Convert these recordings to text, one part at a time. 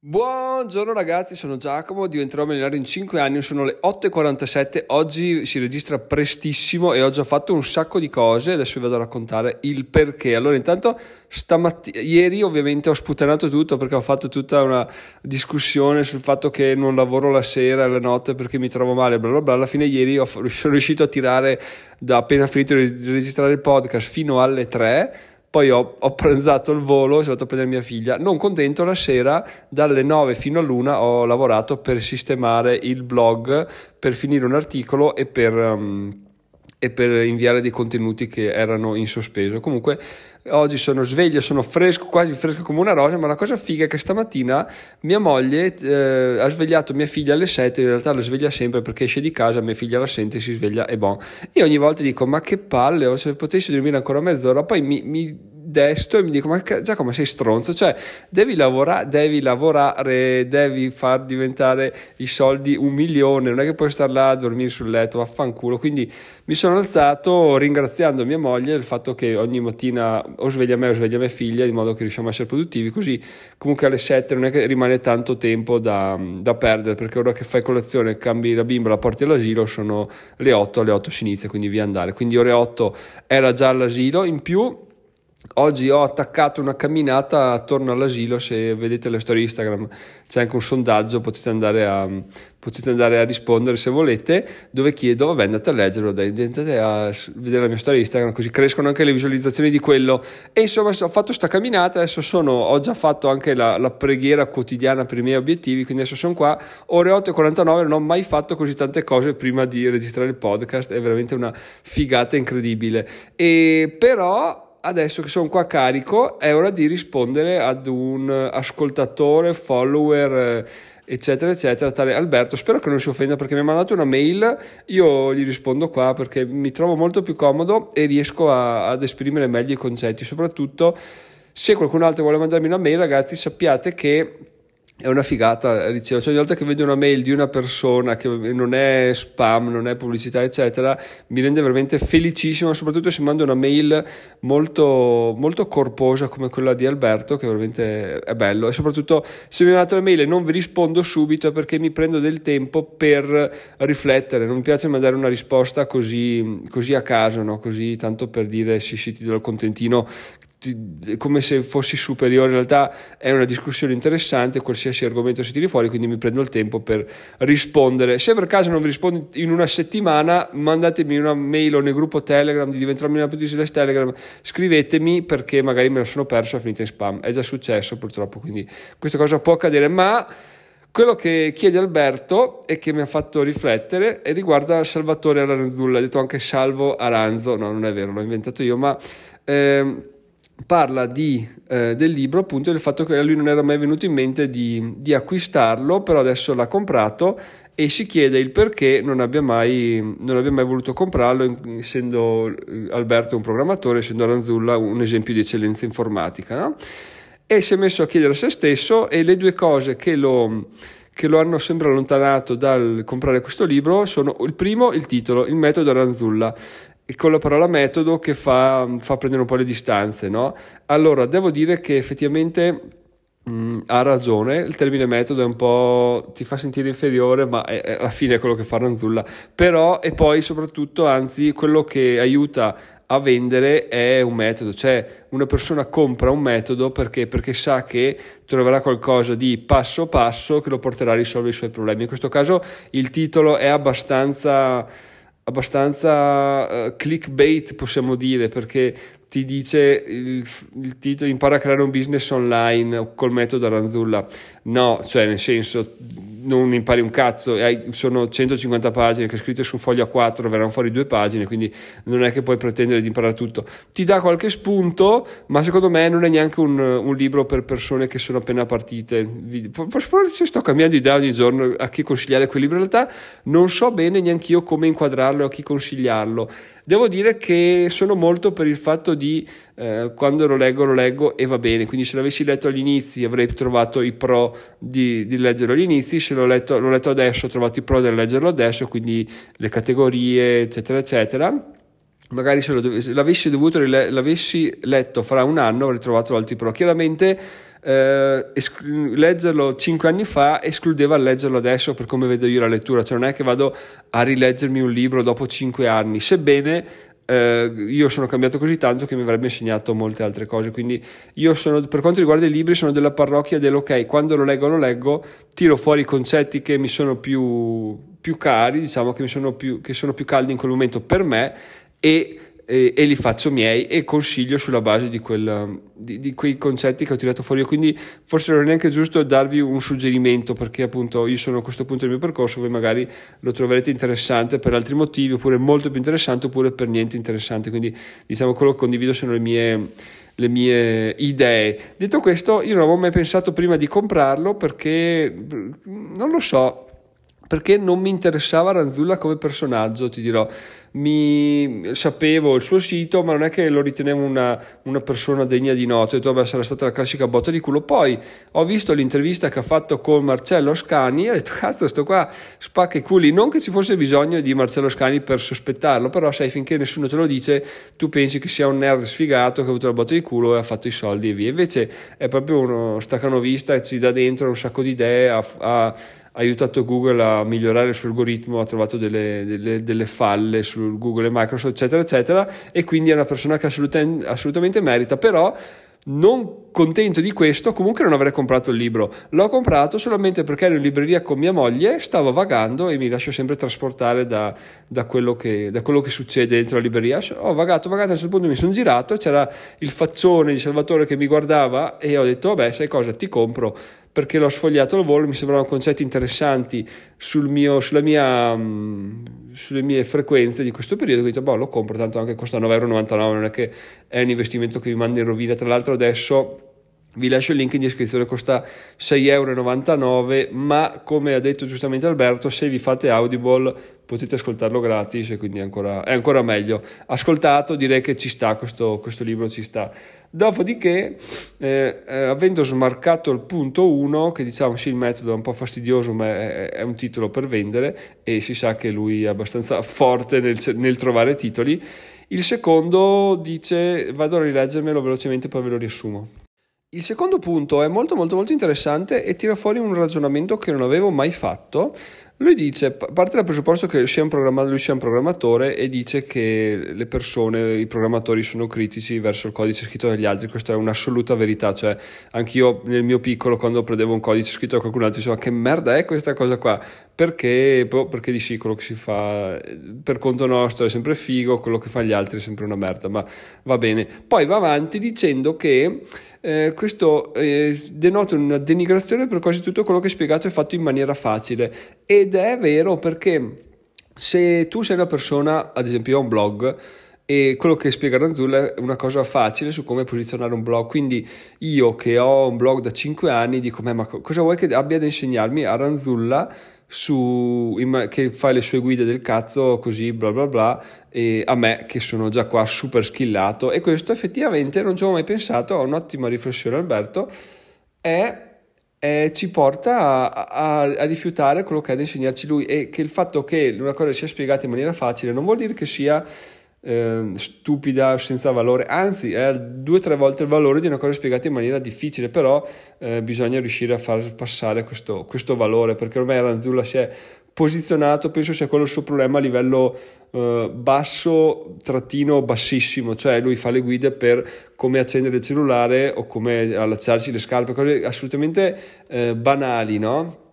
Buongiorno ragazzi, sono Giacomo, diventerò milionario in 5 anni, sono le 8.47, oggi si registra prestissimo e ho già fatto un sacco di cose, adesso vi vado a raccontare il perché. Allora intanto stamattina, ieri ovviamente ho sputanato tutto perché ho fatto tutta una discussione sul fatto che non lavoro la sera e la notte perché mi trovo male, bla bla bla, alla fine ieri ho, sono riuscito a tirare da appena finito di registrare il podcast fino alle 3 poi ho, ho pranzato il volo, sono andato a prendere mia figlia. Non contento, la sera dalle 9 fino all'una ho lavorato per sistemare il blog, per finire un articolo e per... Um, e per inviare dei contenuti che erano in sospeso. Comunque oggi sono sveglio, sono fresco, quasi fresco come una rosa, ma la cosa figa è che stamattina mia moglie eh, ha svegliato mia figlia alle 7, in realtà la sveglia sempre perché esce di casa, mia figlia la sente, si sveglia e bon. Io ogni volta dico ma che palle, o se potessi dormire ancora mezz'ora, poi mi, mi desto e mi dico ma Giacomo sei stronzo? Cioè devi lavorare devi lavorare devi far diventare i soldi un milione non è che puoi star là a dormire sul letto vaffanculo. Quindi mi sono alzato ringraziando mia moglie del fatto che ogni mattina o sveglia me o sveglia mia figlia in modo che riusciamo a essere produttivi così comunque alle 7 non è che rimane tanto tempo da, da perdere perché ora che fai colazione cambi la bimba la porti all'asilo sono le 8 alle 8 si inizia quindi via andare. Quindi ore 8 era già all'asilo. In più Oggi ho attaccato una camminata attorno all'asilo, se vedete le storie Instagram c'è anche un sondaggio, potete andare a, potete andare a rispondere se volete, dove chiedo, vabbè andate a leggerlo, dai, andate a vedere la mia storia Instagram, così crescono anche le visualizzazioni di quello. E insomma ho fatto sta camminata, adesso sono, ho già fatto anche la, la preghiera quotidiana per i miei obiettivi, quindi adesso sono qua, ore 8.49, non ho mai fatto così tante cose prima di registrare il podcast, è veramente una figata incredibile. E però adesso che sono qua carico è ora di rispondere ad un ascoltatore, follower, eh, eccetera, eccetera, tale Alberto. Spero che non si offenda perché mi ha mandato una mail, io gli rispondo qua perché mi trovo molto più comodo e riesco a, ad esprimere meglio i concetti, soprattutto se qualcun altro vuole mandarmi una mail, ragazzi, sappiate che è una figata, ricevo, cioè ogni volta che vedo una mail di una persona che non è spam, non è pubblicità, eccetera, mi rende veramente felicissimo, soprattutto se mando una mail molto, molto corposa come quella di Alberto, che veramente è bello, e soprattutto se mi mandate una mail e non vi rispondo subito perché mi prendo del tempo per riflettere, non mi piace mandare una risposta così, così a caso, no? così tanto per dire sì sì ti do il contentino come se fossi superiore, in realtà è una discussione interessante, qualsiasi argomento si tiri fuori, quindi mi prendo il tempo per rispondere. Se per caso non vi rispondo in una settimana, mandatemi una mail o nel gruppo Telegram di diventerò slash Telegram, scrivetemi perché magari me la sono perso è finita in spam. È già successo purtroppo, quindi questa cosa può accadere, ma quello che chiede Alberto e che mi ha fatto riflettere e riguarda Salvatore Aranzulla, ha detto anche Salvo Aranzo, no non è vero, l'ho inventato io, ma... Ehm, parla di, eh, del libro appunto del fatto che a lui non era mai venuto in mente di, di, acquistarlo, però adesso l'ha comprato e si chiede il perché non abbia mai, non abbia mai voluto comprarlo, essendo eh, Alberto un programmatore, essendo Aranzulla un esempio di eccellenza informatica. No? E si è messo a chiedere a se stesso e le due cose che lo, che lo hanno sempre allontanato dal comprare questo libro sono il primo, il titolo, il metodo Aranzulla con la parola metodo che fa, fa, prendere un po' le distanze, no? Allora, devo dire che effettivamente mh, mm, ha ragione, il termine metodo è un po' ti fa sentire inferiore, ma è, è, alla fine è quello che fa Ranzulla. Però, e poi soprattutto, anzi, quello che aiuta a vendere è un metodo, cioè una persona compra un metodo perché, perché sa che troverà qualcosa di passo passo che lo porterà a risolvere i suoi problemi. In questo caso il titolo è abbastanza abbastanza uh, clickbait possiamo dire perché ti dice il, il, titolo impara a creare un business online col metodo Aranzulla no cioè nel senso non impari un cazzo, sono 150 pagine che scritte su un foglio A4 verranno fuori due pagine, quindi non è che puoi pretendere di imparare tutto. Ti dà qualche spunto, ma secondo me non è neanche un, un libro per persone che sono appena partite. Forse sto cambiando idea ogni giorno a chi consigliare quel libro, in realtà non so bene neanche io come inquadrarlo a chi consigliarlo. Devo dire che sono molto per il fatto di eh, quando lo leggo, lo leggo e va bene. Quindi, se l'avessi letto agli avrei trovato i pro di, di leggerlo agli Se l'ho letto, l'ho letto adesso, ho trovato i pro del leggerlo adesso, quindi le categorie, eccetera, eccetera magari se, dovessi, l'avessi, dovuto, l'avessi letto fra un anno avrei trovato altri pro. Chiaramente eh, esclu- leggerlo cinque anni fa escludeva leggerlo adesso per come vedo io la lettura, cioè non è che vado a rileggermi un libro dopo cinque anni, sebbene eh, io sono cambiato così tanto che mi avrebbe insegnato molte altre cose. Quindi io sono, per quanto riguarda i libri, sono della parrocchia dell'ok, quando lo leggo, lo leggo, tiro fuori i concetti che mi sono più, più cari, diciamo che, sono più, che sono più caldi in quel momento per me e e, e, li faccio miei e consiglio sulla base di, quel, di, di, quei concetti che ho tirato fuori. Quindi forse non è neanche giusto darvi un suggerimento perché appunto io sono a questo punto del mio percorso, voi magari lo troverete interessante per altri motivi oppure molto più interessante oppure per niente interessante. Quindi diciamo quello che condivido sono le mie le mie idee. Detto questo, io non avevo mai pensato prima di comprarlo perché non lo so, perché non mi interessava Ranzulla come personaggio, ti dirò. Mi sapevo il suo sito, ma non è che lo ritenevo una, una persona degna di noto. Ho detto, vabbè, sarà stata la classica botta di culo. Poi ho visto l'intervista che ha fatto con Marcello Scani e ho detto, cazzo, sto qua spacca i culi. Non che ci fosse bisogno di Marcello Scani per sospettarlo, però sai, finché nessuno te lo dice, tu pensi che sia un nerd sfigato che ha avuto la botta di culo e ha fatto i soldi e via. Invece è proprio uno staccanovista e ci dà dentro un sacco di idee, ha, aiutato Google a migliorare il suo algoritmo, ha trovato delle, delle, delle, falle su Google e Microsoft, eccetera, eccetera, e quindi è una persona che assolutamente, assolutamente merita, però non contento di questo, comunque non avrei comprato il libro. L'ho comprato solamente perché ero in libreria con mia moglie, stavo vagando e mi lascio sempre trasportare da, da, quello, che, da quello, che, succede dentro la libreria. Ho vagato, vagato, a un certo punto mi sono girato, c'era il faccione di Salvatore che mi guardava e ho detto, vabbè, sai cosa, ti compro perché l'ho sfogliato al volo, mi sembravano concetti interessanti sul mio, sulla mia, mh, sulle mie frequenze di questo periodo, quindi boh, lo compro, tanto anche costa 9,99 euro, non è che è un investimento che mi manda in rovina, tra l'altro adesso vi lascio il link in descrizione, costa 6,99 euro, ma come ha detto giustamente Alberto, se vi fate Audible potete ascoltarlo gratis e quindi è ancora, è ancora meglio. Ascoltato, direi che ci sta, questo, questo libro ci sta. Dopodiché, eh, eh, avendo smarcato il punto 1, che diciamo sì, il metodo è un po' fastidioso, ma è, è un titolo per vendere e si sa che lui è abbastanza forte nel, nel trovare titoli, il secondo dice vado a rileggermelo velocemente poi ve lo riassumo. Il secondo punto è molto molto molto interessante e tira fuori un ragionamento che non avevo mai fatto. Lui dice, parte dal presupposto che lui sia un programmatore e dice che le persone, i programmatori sono critici verso il codice scritto dagli altri, questa è un'assoluta verità, cioè anch'io nel mio piccolo quando prendevo un codice scritto da qualcun altro dicevo che merda è questa cosa qua, perché, boh, perché di sì quello che si fa per conto nostro è sempre figo, quello che fa gli altri è sempre una merda, ma va bene. Poi va avanti dicendo che eh, questo eh, denota una denigrazione per quasi tutto quello che è spiegato è fatto in maniera facile ed è vero perché se tu sei una persona, ad esempio io ho un blog e quello che spiega Ranzulla è una cosa facile su come posizionare un blog. Quindi io che ho un blog da 5 anni dico, ma cosa vuoi che abbia da insegnarmi a Ranzulla su, che fa le sue guide del cazzo così bla bla bla e a me che sono già qua super skillato e questo effettivamente non ci avevo mai pensato, ho un'ottima riflessione Alberto, è, è, ci porta a, a, a, rifiutare quello che ha da insegnarci lui. E che il fatto che una cosa sia spiegata in maniera facile non vuol dire che sia eh, stupida, senza valore, anzi è due o tre volte il valore di una cosa spiegata in maniera difficile, però eh, bisogna riuscire a far passare questo, questo valore, perché ormai Ranzulla si è posizionato, penso sia quello il suo problema a livello eh, basso, trattino bassissimo, cioè lui fa le guide per come accendere il cellulare o come allacciarsi le scarpe, cose assolutamente eh, banali, no?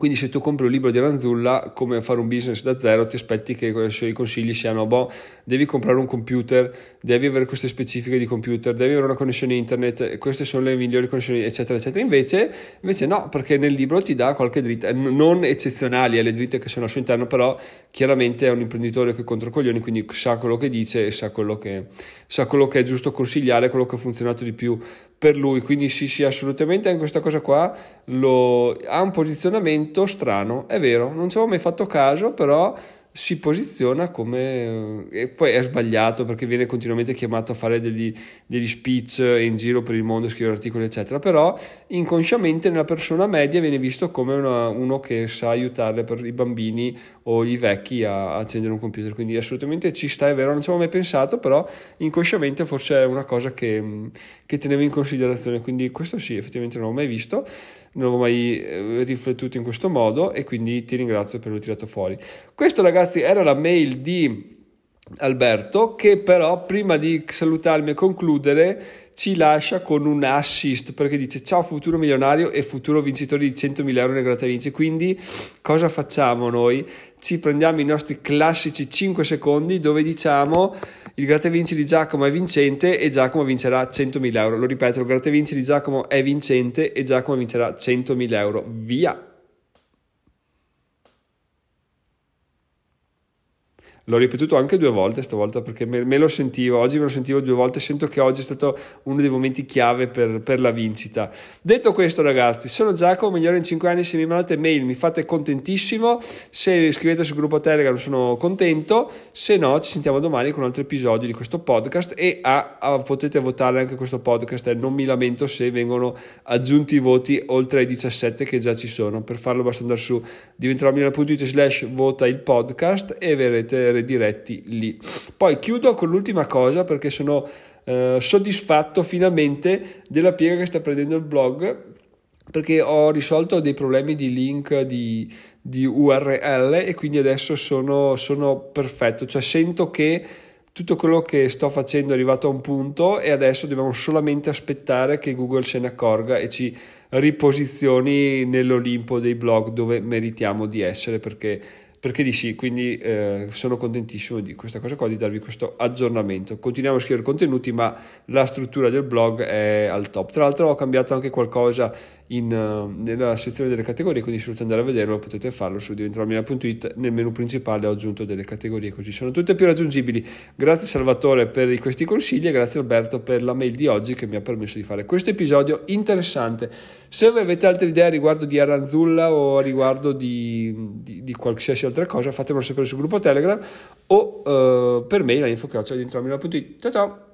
Quindi se tu compri un libro di Ranzulla, come fare un business da zero, ti aspetti che i suoi consigli siano, boh, devi comprare un computer, devi avere queste specifiche di computer, devi avere una connessione internet, queste sono le migliori connessioni, eccetera, eccetera. Invece, invece no, perché nel libro ti dà qualche dritta, non eccezionali alle dritte che sono al suo interno, però chiaramente è un imprenditore che contro coglioni, quindi sa quello che dice e sa quello che, sa quello che è giusto consigliare, quello che ha funzionato di più per lui. Quindi sì, sì, assolutamente anche questa cosa qua lo, ha un posizionamento strano, è vero, non ci avevo mai fatto caso, però si posiziona come e poi è sbagliato perché viene continuamente chiamato a fare degli, degli speech in giro per il mondo, scrivere articoli eccetera, però inconsciamente nella persona media viene visto come una, uno che sa aiutare per i bambini o i vecchi a, a accendere un computer, quindi assolutamente ci sta, è vero, non ci avevo mai pensato, però inconsciamente forse è una cosa che, che tenevo in considerazione, quindi questo sì, effettivamente non l'ho mai visto non avevo mai eh, riflettuto in questo modo e quindi ti ringrazio per aver tirato fuori. Questo ragazzi era la mail di Alberto che però prima di salutarmi e concludere ci lascia con un assist perché dice ciao futuro milionario e futuro vincitore di 100.000 euro nel Gratta Vinci. Quindi cosa facciamo noi? ci prendiamo i nostri classici 5 secondi dove diciamo il gratta vinci di Giacomo è vincente e Giacomo vincerà 100.000 euro. Lo ripeto il gratta vinci di Giacomo è vincente e Giacomo vincerà 100.000 euro. Via L'ho ripetuto anche due volte stavolta perché me, me, lo sentivo, oggi me lo sentivo due volte, sento che oggi è stato uno dei momenti chiave per, per la vincita. Detto questo ragazzi, sono Giacomo, migliore in 5 anni, se mi mandate mail mi fate contentissimo, se iscrivete sul gruppo Telegram sono contento, se no ci sentiamo domani con un altro episodio di questo podcast e ah, ah, potete votare anche questo podcast, eh, non mi lamento se vengono aggiunti i voti oltre ai 17 che già ci sono, per farlo basta andare su diventeromilano.it slash vota il podcast e verrete diretti lì. Poi chiudo con l'ultima cosa perché sono eh, soddisfatto finalmente della piega che sta prendendo il blog perché ho risolto dei problemi di link di, di URL e quindi adesso sono, sono perfetto, cioè sento che tutto quello che sto facendo è arrivato a un punto e adesso dobbiamo solamente aspettare che Google se ne accorga e ci riposizioni nell'Olimpo dei blog dove meritiamo di essere perché perché di sì, quindi eh, sono contentissimo di questa cosa qua, di darvi questo aggiornamento. Continuiamo a scrivere contenuti, ma la struttura del blog è al top. Tra l'altro ho cambiato anche qualcosa in, uh, nella sezione delle categorie, quindi se volete andare a vederlo potete farlo su diventeromina.it, nel menu principale ho aggiunto delle categorie così sono tutte più raggiungibili. Grazie Salvatore per questi consigli e grazie Alberto per la mail di oggi che mi ha permesso di fare questo episodio interessante. Se avete altre idee riguardo di Aranzulla o riguardo di, di, di qualsiasi altra cosa fatemelo sapere sul gruppo Telegram o uh, per mail a info.it. Ciao ciao!